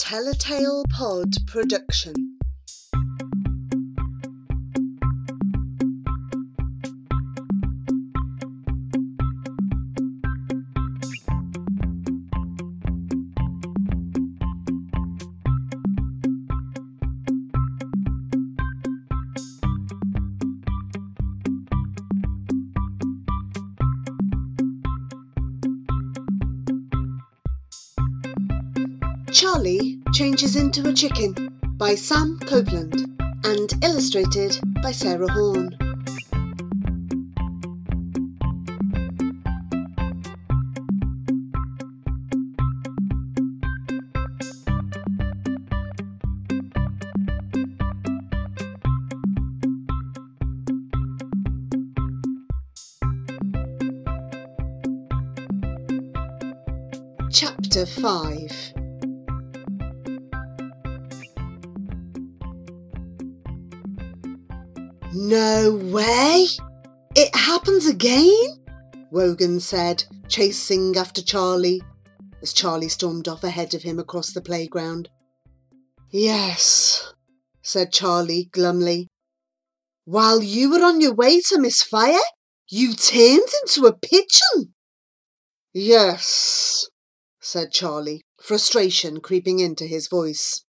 Telltale Pod production. Charlie Changes into a Chicken by Sam Copeland and illustrated by Sarah Horne. Chapter 5 No way! It happens again? Wogan said, chasing after Charlie, as Charlie stormed off ahead of him across the playground. Yes, said Charlie glumly. While you were on your way to Miss Fire, you turned into a pigeon. Yes, said Charlie, frustration creeping into his voice.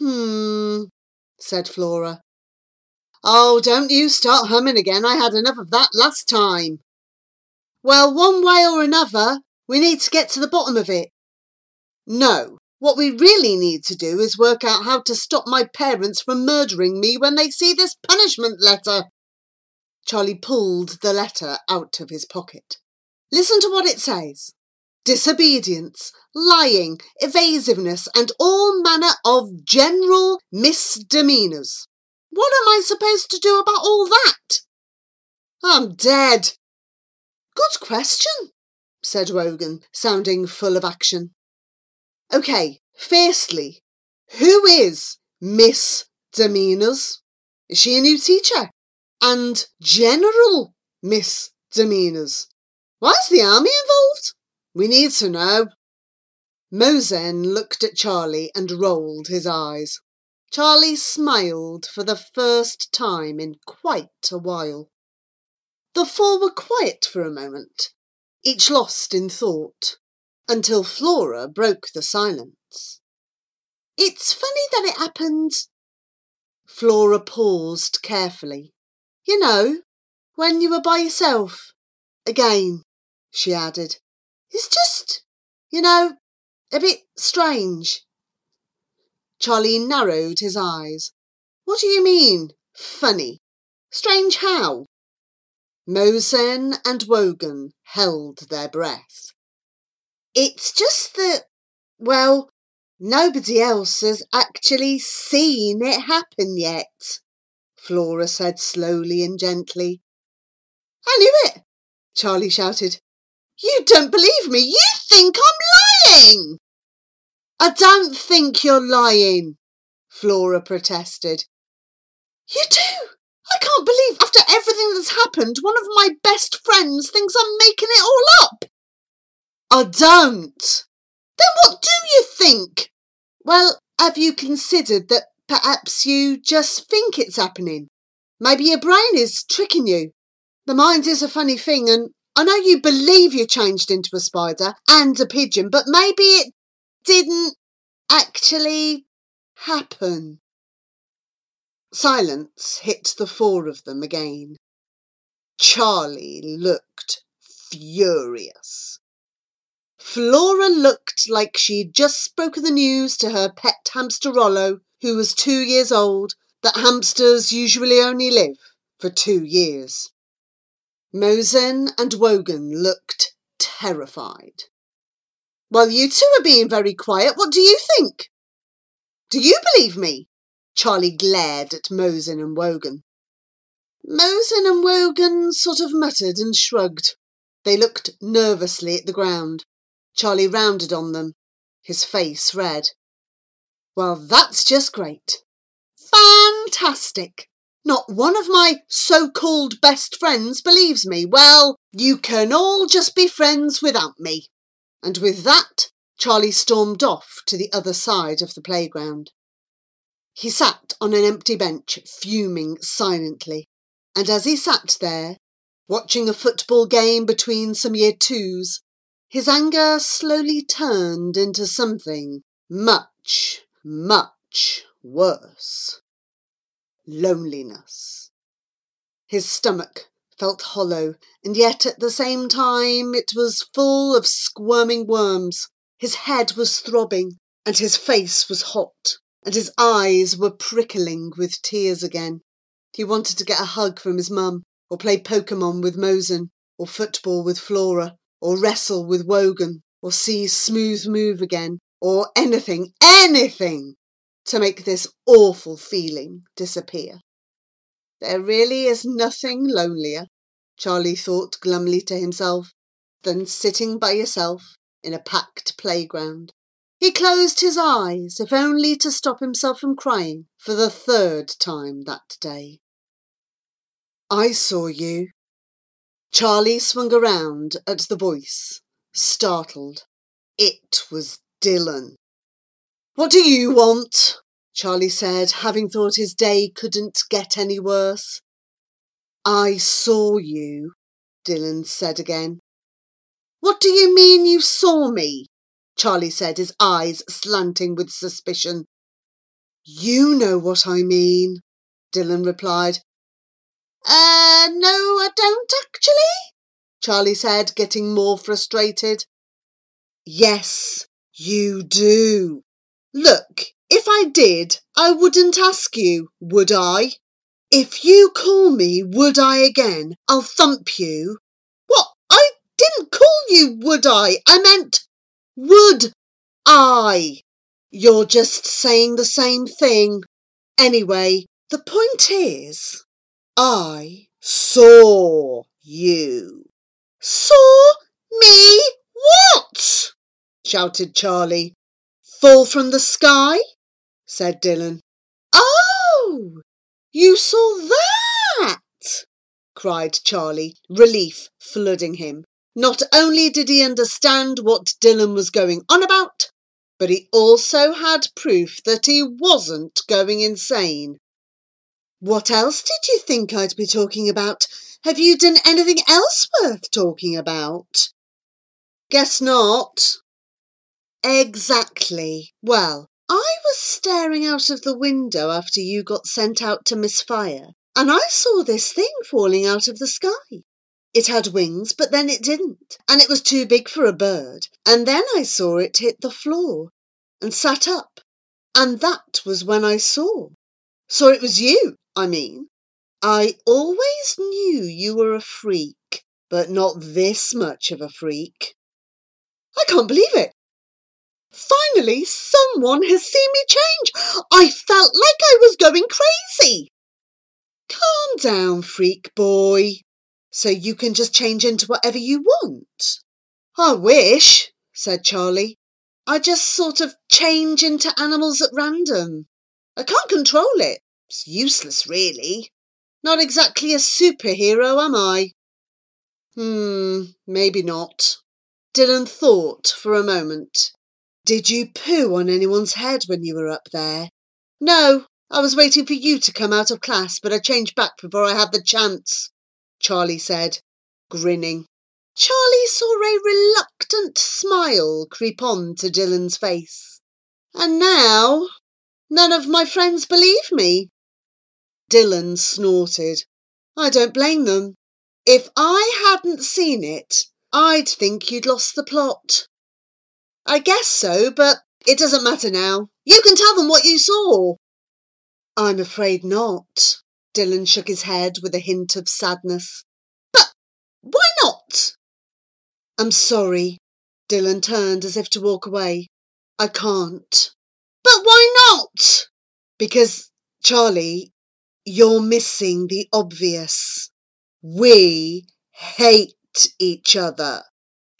Hmm, said Flora. Oh, don't you start humming again. I had enough of that last time. Well, one way or another, we need to get to the bottom of it. No, what we really need to do is work out how to stop my parents from murdering me when they see this punishment letter. Charlie pulled the letter out of his pocket. Listen to what it says. Disobedience, lying, evasiveness, and all manner of general misdemeanours. What am I supposed to do about all that? I'm dead. Good question, said Wogan, sounding full of action. OK, firstly, who is Miss Demeanors? Is she a new teacher? And General Miss Demeanors? Why is the army involved? We need to know. Mosen looked at Charlie and rolled his eyes. Charlie smiled for the first time in quite a while. The four were quiet for a moment, each lost in thought, until Flora broke the silence. It's funny that it happened. Flora paused carefully. You know, when you were by yourself. Again, she added. It's just, you know, a bit strange. Charlie narrowed his eyes. What do you mean, funny? Strange how? Mosen and Wogan held their breath. It's just that, well, nobody else has actually seen it happen yet, Flora said slowly and gently. I knew it, Charlie shouted. You don't believe me. You think I'm lying. I don't think you're lying, Flora protested. You do? I can't believe after everything that's happened, one of my best friends thinks I'm making it all up. I don't. Then what do you think? Well, have you considered that perhaps you just think it's happening? Maybe your brain is tricking you. The mind is a funny thing, and I know you believe you changed into a spider and a pigeon, but maybe it didn't actually happen. Silence hit the four of them again. Charlie looked furious. Flora looked like she'd just spoken the news to her pet hamster Rollo, who was two years old, that hamsters usually only live for two years. Mosen and Wogan looked terrified. Well, you two are being very quiet. What do you think? Do you believe me? Charlie glared at Mosen and Wogan. Mosen and Wogan sort of muttered and shrugged. They looked nervously at the ground. Charlie rounded on them, his face red. Well, that's just great. Fantastic. Not one of my so-called best friends believes me. Well, you can all just be friends without me. And with that, Charlie stormed off to the other side of the playground. He sat on an empty bench, fuming silently, and as he sat there, watching a football game between some year twos, his anger slowly turned into something much, much worse. Loneliness. His stomach felt hollow, and yet at the same time it was full of squirming worms. His head was throbbing, and his face was hot, and his eyes were prickling with tears again. He wanted to get a hug from his mum, or play Pokemon with Mosen, or football with Flora, or wrestle with Wogan, or see Smooth move again, or anything, anything to make this awful feeling disappear. There really is nothing lonelier, Charlie thought glumly to himself, than sitting by yourself in a packed playground. He closed his eyes, if only to stop himself from crying for the third time that day. I saw you. Charlie swung around at the voice, startled. It was Dylan. What do you want? Charlie said, having thought his day couldn't get any worse. I saw you, Dylan said again. What do you mean you saw me? Charlie said, his eyes slanting with suspicion. You know what I mean, Dylan replied. Uh, no, I don't actually, Charlie said, getting more frustrated. Yes, you do. Look, if I did, I wouldn't ask you, would I? If you call me would I again, I'll thump you. What? I didn't call you would I. I meant would I. You're just saying the same thing. Anyway, the point is, I saw you. Saw me what? shouted Charlie. Fall from the sky? Said Dylan. Oh, you saw that? cried Charlie, relief flooding him. Not only did he understand what Dylan was going on about, but he also had proof that he wasn't going insane. What else did you think I'd be talking about? Have you done anything else worth talking about? Guess not. Exactly. Well, I was staring out of the window after you got sent out to Miss Fire, and I saw this thing falling out of the sky. It had wings, but then it didn't, and it was too big for a bird. And then I saw it hit the floor and sat up, and that was when I saw. Saw it was you, I mean. I always knew you were a freak, but not this much of a freak. I can't believe it. Finally, someone has seen me change. I felt like I was going crazy. Calm down, freak boy, so you can just change into whatever you want. I wish, said Charlie. I just sort of change into animals at random. I can't control it. It's useless, really. Not exactly a superhero, am I? Hmm, maybe not. Dylan thought for a moment. Did you poo on anyone's head when you were up there? No, I was waiting for you to come out of class, but I changed back before I had the chance, Charlie said, grinning. Charlie saw a reluctant smile creep on to Dylan's face. And now, none of my friends believe me. Dylan snorted. I don't blame them. If I hadn't seen it, I'd think you'd lost the plot. I guess so, but it doesn't matter now. You can tell them what you saw. I'm afraid not. Dylan shook his head with a hint of sadness. But why not? I'm sorry. Dylan turned as if to walk away. I can't. But why not? Because, Charlie, you're missing the obvious. We hate each other.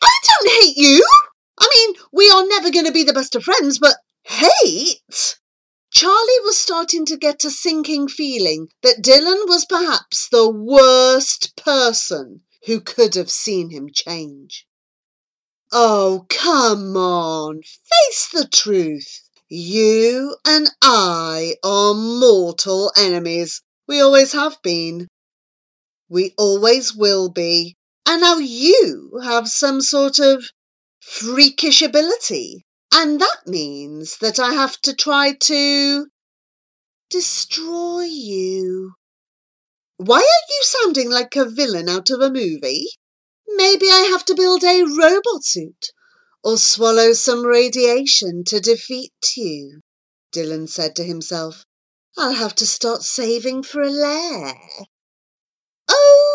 I don't hate you! I mean, we are never going to be the best of friends, but hate? Charlie was starting to get a sinking feeling that Dylan was perhaps the worst person who could have seen him change. Oh, come on, face the truth. You and I are mortal enemies. We always have been. We always will be. And now you have some sort of freakish ability. And that means that I have to try to destroy you. Why are you sounding like a villain out of a movie? Maybe I have to build a robot suit or swallow some radiation to defeat you, Dylan said to himself. I'll have to start saving for a lair.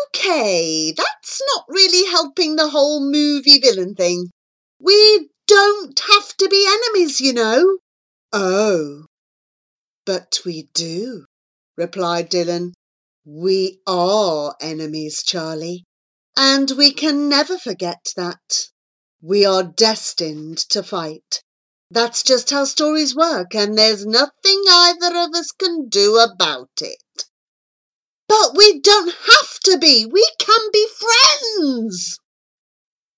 Okay, that's not really helping the whole movie villain thing. We don't have to be enemies, you know. Oh, but we do, replied Dylan. We are enemies, Charlie, and we can never forget that. We are destined to fight. That's just how stories work, and there's nothing either of us can do about it. But we don't have to be. We can be friends.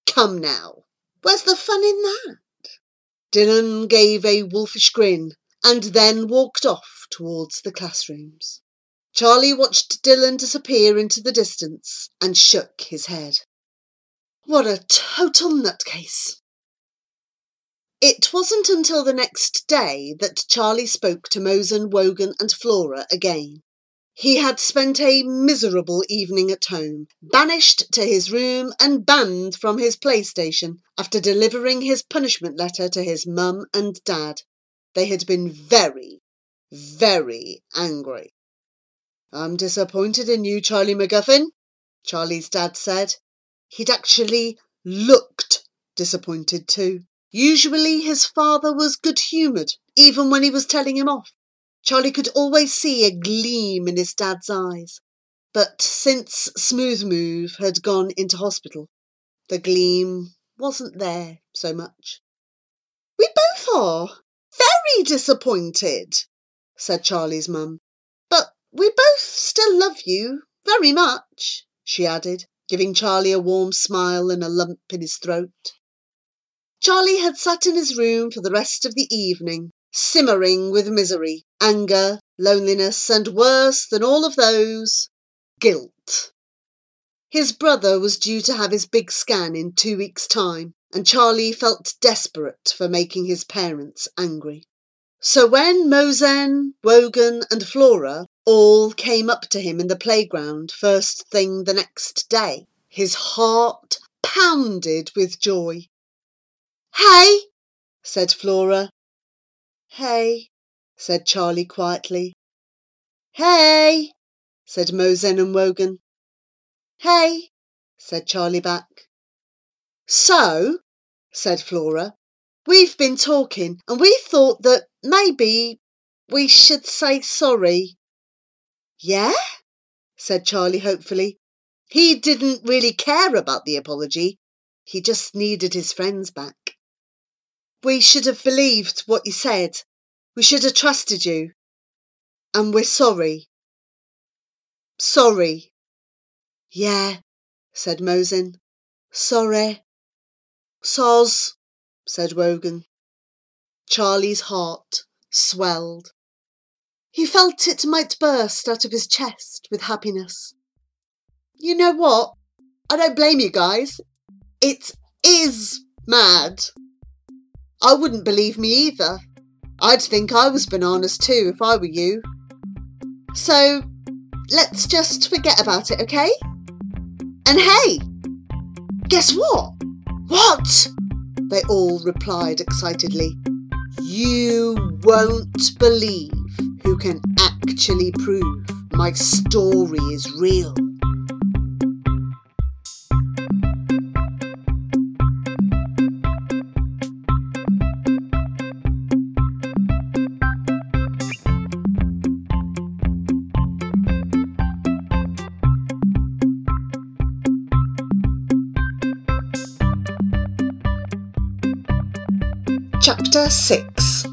Come now. Where's the fun in that? Dylan gave a wolfish grin and then walked off towards the classrooms. Charlie watched Dylan disappear into the distance and shook his head. What a total nutcase. It wasn't until the next day that Charlie spoke to Mosen, Wogan, and Flora again. He had spent a miserable evening at home, banished to his room and banned from his PlayStation after delivering his punishment letter to his mum and dad. They had been very, very angry. I'm disappointed in you, Charlie McGuffin, Charlie's dad said. He'd actually looked disappointed too. Usually his father was good humoured, even when he was telling him off. Charlie could always see a gleam in his dad's eyes. But since Smooth Move had gone into hospital, the gleam wasn't there so much. We both are very disappointed, said Charlie's mum. But we both still love you very much, she added, giving Charlie a warm smile and a lump in his throat. Charlie had sat in his room for the rest of the evening, simmering with misery, anger, loneliness, and worse than all of those, guilt. His brother was due to have his big scan in two weeks' time, and Charlie felt desperate for making his parents angry. So when Mosen, Wogan, and Flora all came up to him in the playground first thing the next day, his heart pounded with joy. Hey, said Flora, Hey, said Charlie quietly. Hey, said Mosen and Wogan. Hey, said Charlie back. So, said Flora, we've been talking and we thought that maybe we should say sorry. Yeah? said Charlie hopefully. He didn't really care about the apology. He just needed his friends back. We should have believed what you said. We should have trusted you. And we're sorry. Sorry. Yeah, said Mosen. Sorry. Soz, said Wogan. Charlie's heart swelled. He felt it might burst out of his chest with happiness. You know what? I don't blame you guys. It is mad. I wouldn't believe me either. I'd think I was bananas too if I were you. So let's just forget about it, okay? And hey, guess what? What? They all replied excitedly. You won't believe who can actually prove my story is real. Chapter 6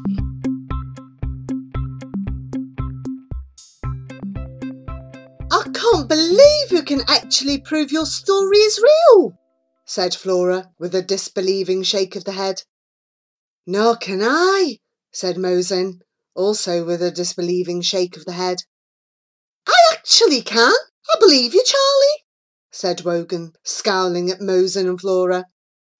I can't believe you can actually prove your story is real, said Flora, with a disbelieving shake of the head. Nor can I, said Mosen, also with a disbelieving shake of the head. I actually can. I believe you, Charlie, said Wogan, scowling at Mosen and Flora.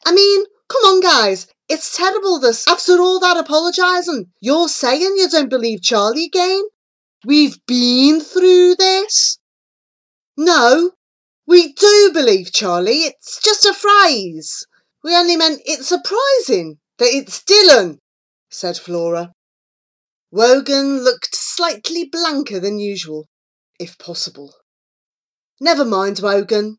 I mean, come on, guys. It's terrible this. After all that apologising, you're saying you don't believe Charlie again? We've been through this. No, we do believe Charlie. It's just a phrase. We only meant it's surprising that it's Dylan, said Flora. Wogan looked slightly blanker than usual, if possible. Never mind, Wogan,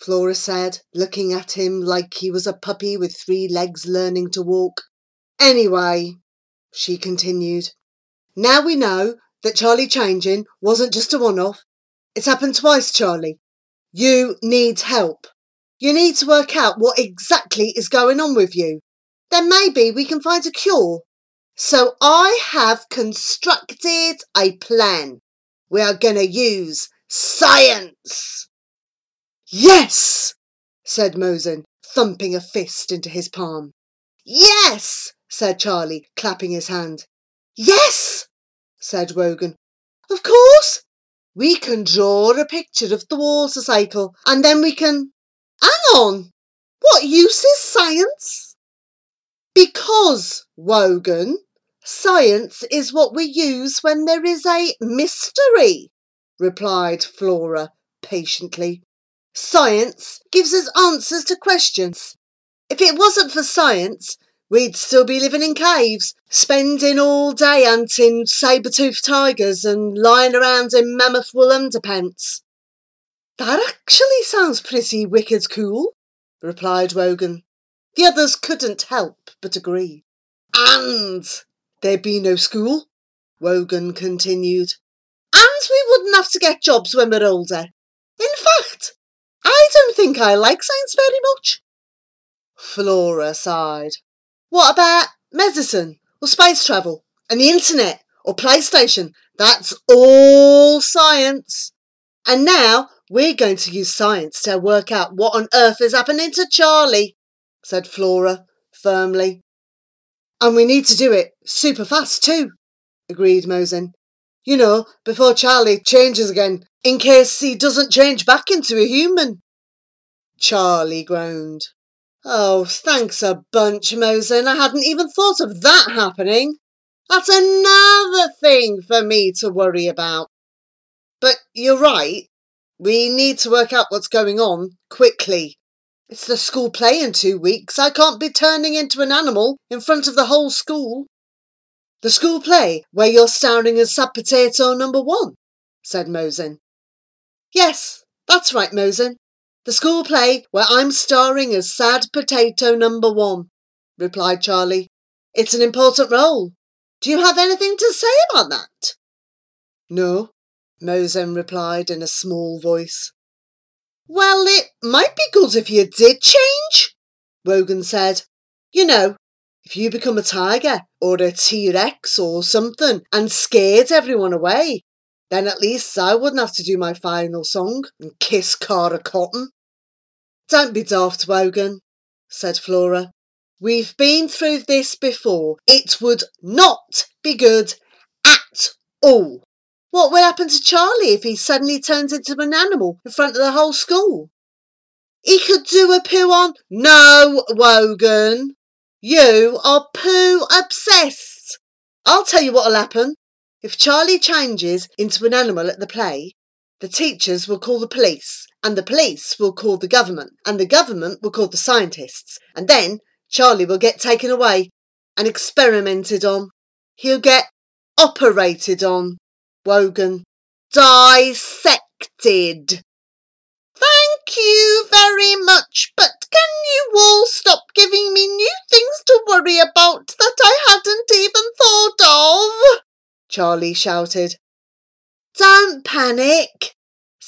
Flora said, looking at him like he was a puppy with three legs learning to walk. Anyway, she continued, now we know that Charlie changing wasn't just a one off. It's happened twice, Charlie. You need help. You need to work out what exactly is going on with you. Then maybe we can find a cure. So I have constructed a plan. We are going to use science. Yes, said Mosen, thumping a fist into his palm. Yes, said Charlie, clapping his hand. Yes, said Wogan. Of course. We can draw a picture of the water cycle and then we can. Hang on! What use is science? Because, Wogan, science is what we use when there is a mystery, replied Flora patiently. Science gives us answers to questions. If it wasn't for science, we'd still be living in caves, spending all day hunting saber-toothed tigers and lying around in mammoth wool underpants. That actually sounds pretty wicked cool, replied Wogan. The others couldn't help but agree. And there'd be no school, Wogan continued. And we wouldn't have to get jobs when we're older. In fact, I don't think I like science very much. Flora sighed. What about medicine or space travel and the internet or PlayStation? That's all science. And now we're going to use science to work out what on earth is happening to Charlie, said Flora firmly. And we need to do it super fast too, agreed Mosen. You know, before Charlie changes again, in case he doesn't change back into a human. Charlie groaned. Oh, thanks a bunch, Mosen. I hadn't even thought of that happening. That's another thing for me to worry about. But you're right. We need to work out what's going on quickly. It's the school play in two weeks. I can't be turning into an animal in front of the whole school. The school play where you're starring as sad potato number one, said Mosen. Yes, that's right, Mosen. The school play where I'm starring as sad potato number one, replied Charlie. It's an important role. Do you have anything to say about that? No, Mosen replied in a small voice. Well, it might be good if you did change, Wogan said. You know, if you become a tiger or a T-Rex or something and scared everyone away, then at least I wouldn't have to do my final song and kiss Cara Cotton. Don't be daft, Wogan, said Flora. We've been through this before. It would not be good at all. What will happen to Charlie if he suddenly turns into an animal in front of the whole school? He could do a poo on. No, Wogan. You are poo obsessed. I'll tell you what'll happen. If Charlie changes into an animal at the play, the teachers will call the police and the police will call the government, and the government will call the scientists, and then Charlie will get taken away and experimented on. He'll get operated on. Wogan. Dissected. Thank you very much, but can you all stop giving me new things to worry about that I hadn't even thought of? Charlie shouted. Don't panic,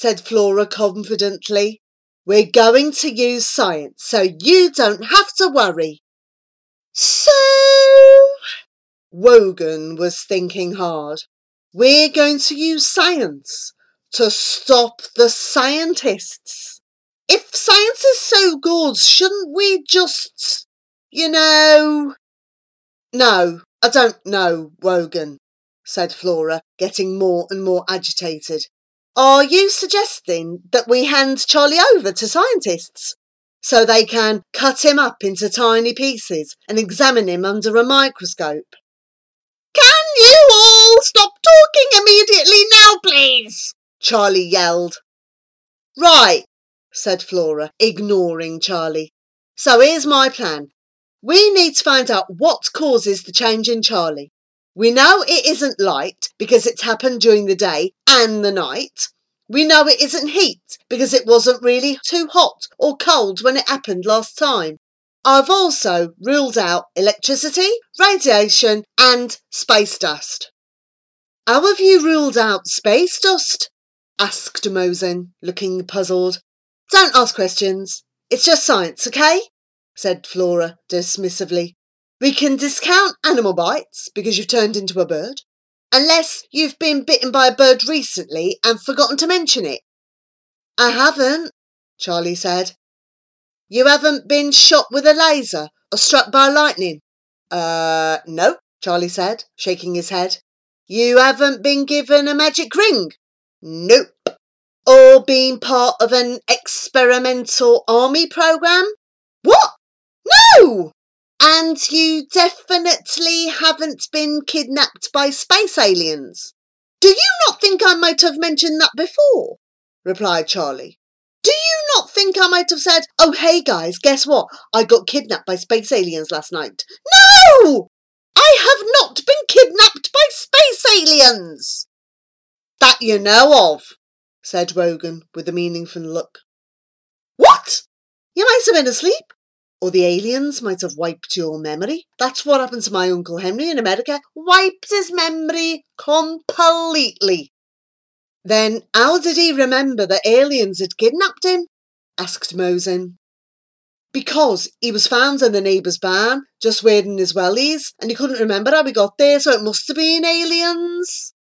said Flora confidently. We're going to use science, so you don't have to worry. So, Wogan was thinking hard. We're going to use science to stop the scientists. if science is so good, shouldn't we just, you know? No, I don't know, Wogan, said Flora, getting more and more agitated. Are you suggesting that we hand Charlie over to scientists so they can cut him up into tiny pieces and examine him under a microscope? Can you all stop talking immediately now, please? Charlie yelled. Right, said Flora, ignoring Charlie. So here's my plan. We need to find out what causes the change in Charlie. We know it isn't light because it's happened during the day and the night. We know it isn't heat because it wasn't really too hot or cold when it happened last time. I've also ruled out electricity, radiation, and space dust. How have you ruled out space dust? asked Mosen, looking puzzled. Don't ask questions. It's just science, okay? said Flora dismissively. We can discount animal bites because you've turned into a bird, unless you've been bitten by a bird recently and forgotten to mention it. I haven't, Charlie said. You haven't been shot with a laser or struck by lightning? Uh, no, Charlie said, shaking his head. You haven't been given a magic ring? Nope. Or been part of an experimental army program? What? No! And you definitely haven't been kidnapped by space aliens? Do you not think I might have mentioned that before? replied Charlie. Do you not think I might have said, oh, hey guys, guess what? I got kidnapped by space aliens last night? No! I have not been kidnapped by space aliens! That you know of, said Wogan with a meaningful look. What? You might have been asleep. Or the aliens might have wiped your memory. That's what happened to my Uncle Henry in America. Wiped his memory completely. Then how did he remember that aliens had kidnapped him? asked Mosen. Because he was found in the neighbour's barn, just wearing his wellies, and he couldn't remember how he got there, so it must have been aliens.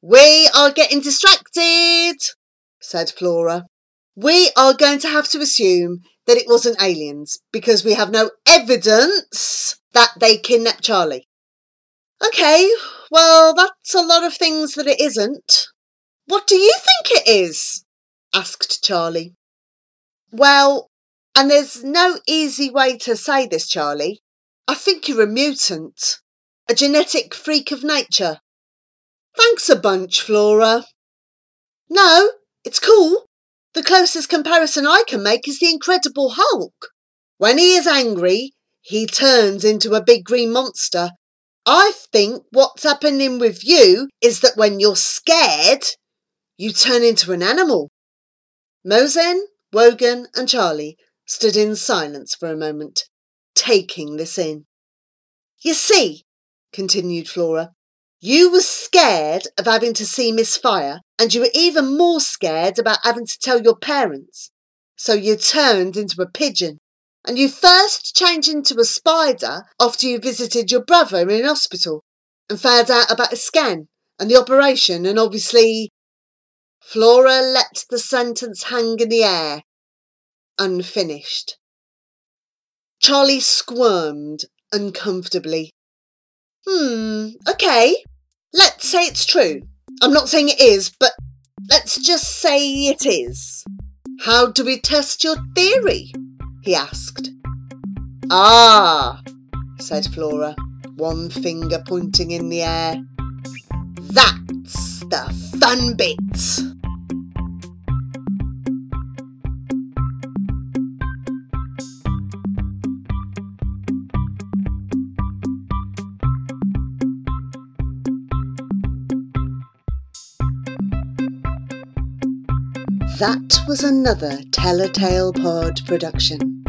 We are getting distracted, said Flora. We are going to have to assume that it wasn't aliens because we have no evidence that they kidnapped Charlie. Okay, well, that's a lot of things that it isn't. What do you think it is? asked Charlie. Well, and there's no easy way to say this, Charlie. I think you're a mutant, a genetic freak of nature. Thanks a bunch, Flora. No, it's cool. The closest comparison I can make is the Incredible Hulk. When he is angry, he turns into a big green monster. I think what's happening with you is that when you're scared, you turn into an animal. Mosen, Wogan, and Charlie stood in silence for a moment, taking this in. You see, continued Flora, you were scared of having to see Miss Fire, and you were even more scared about having to tell your parents. So you turned into a pigeon. And you first changed into a spider after you visited your brother in hospital and found out about his scan and the operation, and obviously. Flora let the sentence hang in the air, unfinished. Charlie squirmed uncomfortably. Hmm, okay, Let's say it's true. I'm not saying it is, but let's just say it is. How do we test your theory? he asked. Ah, said Flora, one finger pointing in the air. That's the fun bit. That was another Tell a Tale Pod production.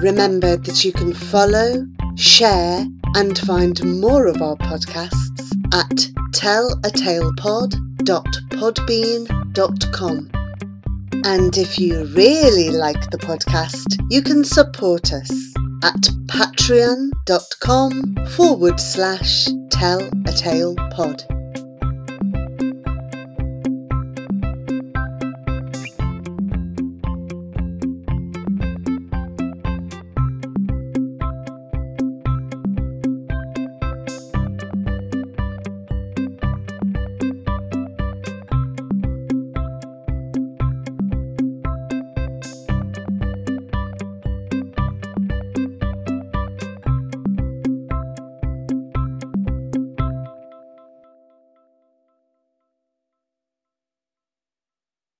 Remember that you can follow, share, and find more of our podcasts at tellatalepod.podbean.com. And if you really like the podcast, you can support us at patreon.com forward slash tell a tale pod.